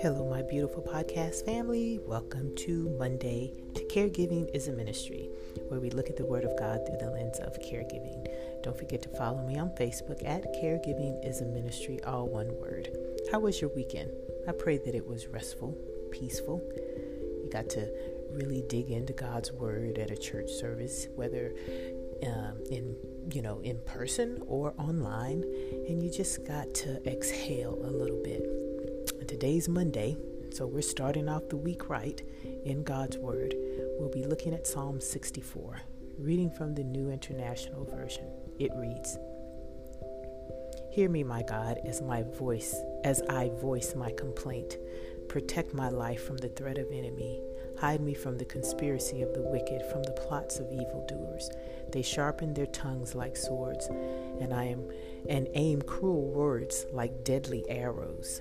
Hello, my beautiful podcast family. Welcome to Monday to Caregiving is a Ministry, where we look at the Word of God through the lens of caregiving. Don't forget to follow me on Facebook at Caregiving is a Ministry, all one word. How was your weekend? I pray that it was restful, peaceful. You got to really dig into God's Word at a church service, whether um, in you know in person or online, and you just got to exhale a little bit today's Monday, so we're starting off the week right in God's Word. We'll be looking at Psalm 64, reading from the New International Version. It reads, Hear me, my God, as my voice, as I voice my complaint. Protect my life from the threat of enemy. Hide me from the conspiracy of the wicked, from the plots of evildoers. They sharpen their tongues like swords, and I am and aim cruel words like deadly arrows.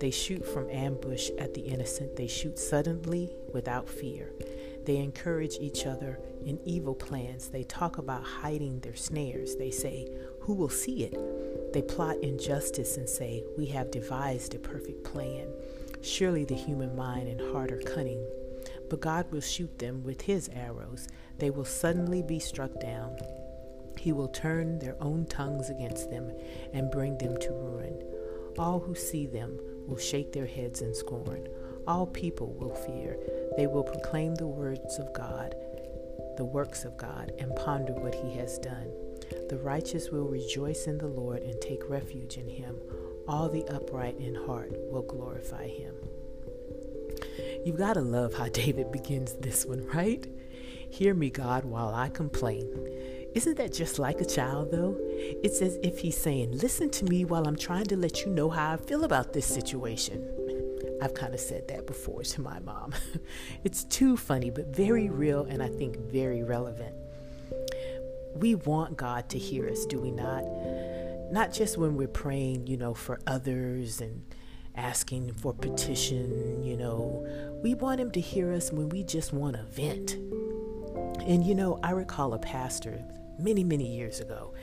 They shoot from ambush at the innocent. They shoot suddenly without fear. They encourage each other in evil plans. They talk about hiding their snares. They say, Who will see it? They plot injustice and say, We have devised a perfect plan. Surely the human mind and heart are cunning. But God will shoot them with his arrows. They will suddenly be struck down. He will turn their own tongues against them and bring them to ruin. All who see them will shake their heads in scorn. All people will fear. They will proclaim the words of God, the works of God, and ponder what he has done. The righteous will rejoice in the Lord and take refuge in him. All the upright in heart will glorify him. You've got to love how David begins this one, right? Hear me, God, while I complain. Isn't that just like a child, though? It's as if he's saying, Listen to me while I'm trying to let you know how I feel about this situation. I've kind of said that before to my mom. it's too funny, but very real and I think very relevant. We want God to hear us, do we not? Not just when we're praying, you know, for others and asking for petition, you know. We want Him to hear us when we just want to vent. And you know, I recall a pastor many, many years ago.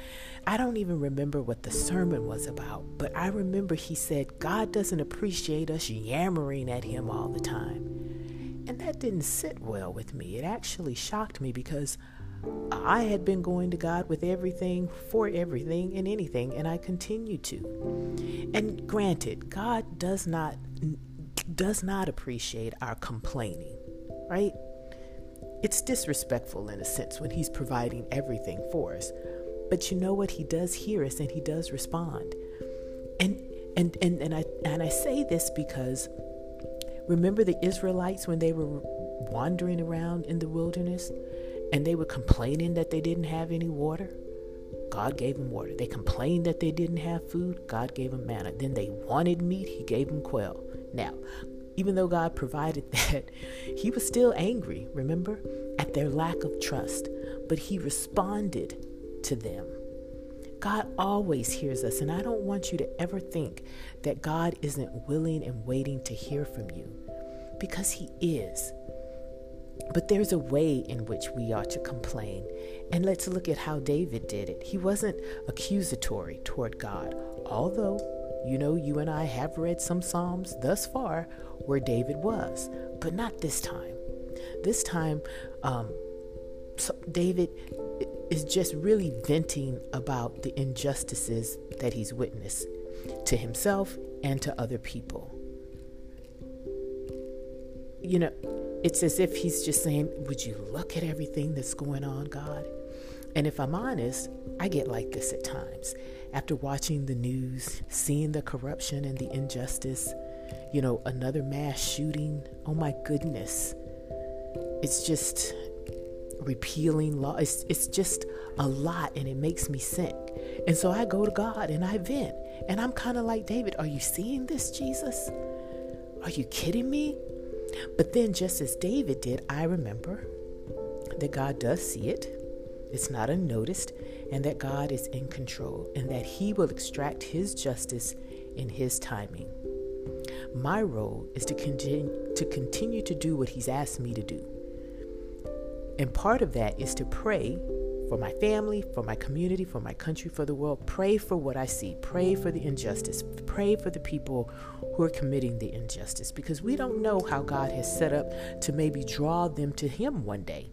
I don't even remember what the sermon was about, but I remember he said, God doesn't appreciate us yammering at him all the time. And that didn't sit well with me. It actually shocked me because I had been going to God with everything, for everything, and anything, and I continue to. And granted, God does not does not appreciate our complaining, right? It's disrespectful in a sense when he's providing everything for us. But you know what? He does hear us and he does respond. And and and, and I and I say this because remember the Israelites when they were wandering around in the wilderness and they were complaining that they didn't have any water? God gave them water. They complained that they didn't have food. God gave them manna. Then they wanted meat. He gave them quail. Now, even though God provided that, he was still angry, remember, at their lack of trust. But he responded to them. God always hears us, and I don't want you to ever think that God isn't willing and waiting to hear from you because he is. But there's a way in which we ought to complain. And let's look at how David did it. He wasn't accusatory toward God, although you know, you and I have read some Psalms thus far where David was, but not this time. This time, um, David is just really venting about the injustices that he's witnessed to himself and to other people. You know, it's as if he's just saying, Would you look at everything that's going on, God? And if I'm honest, I get like this at times. After watching the news, seeing the corruption and the injustice, you know, another mass shooting, oh my goodness. It's just repealing law. It's, it's just a lot and it makes me sick. And so I go to God and I vent. And I'm kind of like, David, are you seeing this, Jesus? Are you kidding me? But then, just as David did, I remember that God does see it. It's not unnoticed, and that God is in control, and that He will extract His justice in His timing. My role is to continue, to continue to do what He's asked me to do. And part of that is to pray for my family, for my community, for my country, for the world. Pray for what I see. Pray for the injustice. Pray for the people who are committing the injustice because we don't know how God has set up to maybe draw them to Him one day.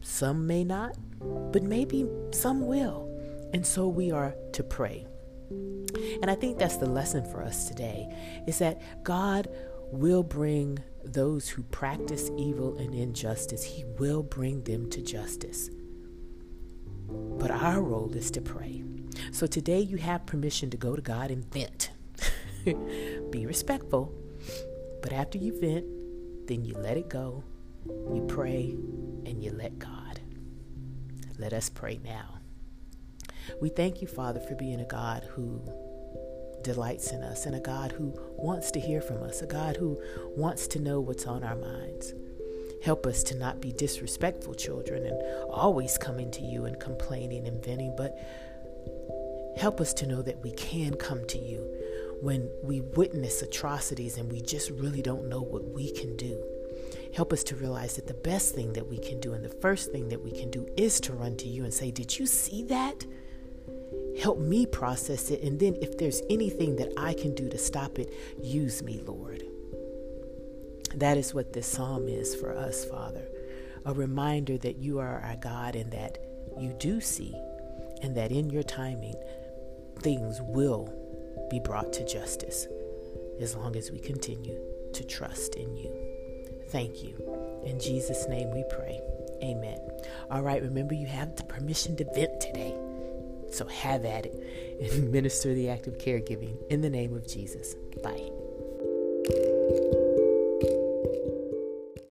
Some may not, but maybe some will. And so we are to pray. And I think that's the lesson for us today is that God will bring those who practice evil and injustice, He will bring them to justice. But our role is to pray. So today you have permission to go to God and vent. Be respectful. But after you vent, then you let it go, you pray, and you let God. Let us pray now. We thank you, Father, for being a God who delights in us and a God who wants to hear from us, a God who wants to know what's on our minds. Help us to not be disrespectful children and always coming to you and complaining and venting, but help us to know that we can come to you when we witness atrocities and we just really don't know what we can do. Help us to realize that the best thing that we can do and the first thing that we can do is to run to you and say, Did you see that? Help me process it. And then if there's anything that I can do to stop it, use me, Lord. That is what this psalm is for us, Father. A reminder that you are our God and that you do see, and that in your timing, things will be brought to justice as long as we continue to trust in you. Thank you. In Jesus' name we pray. Amen. All right, remember you have the permission to vent today. So have at it and minister the act of caregiving in the name of Jesus. Bye.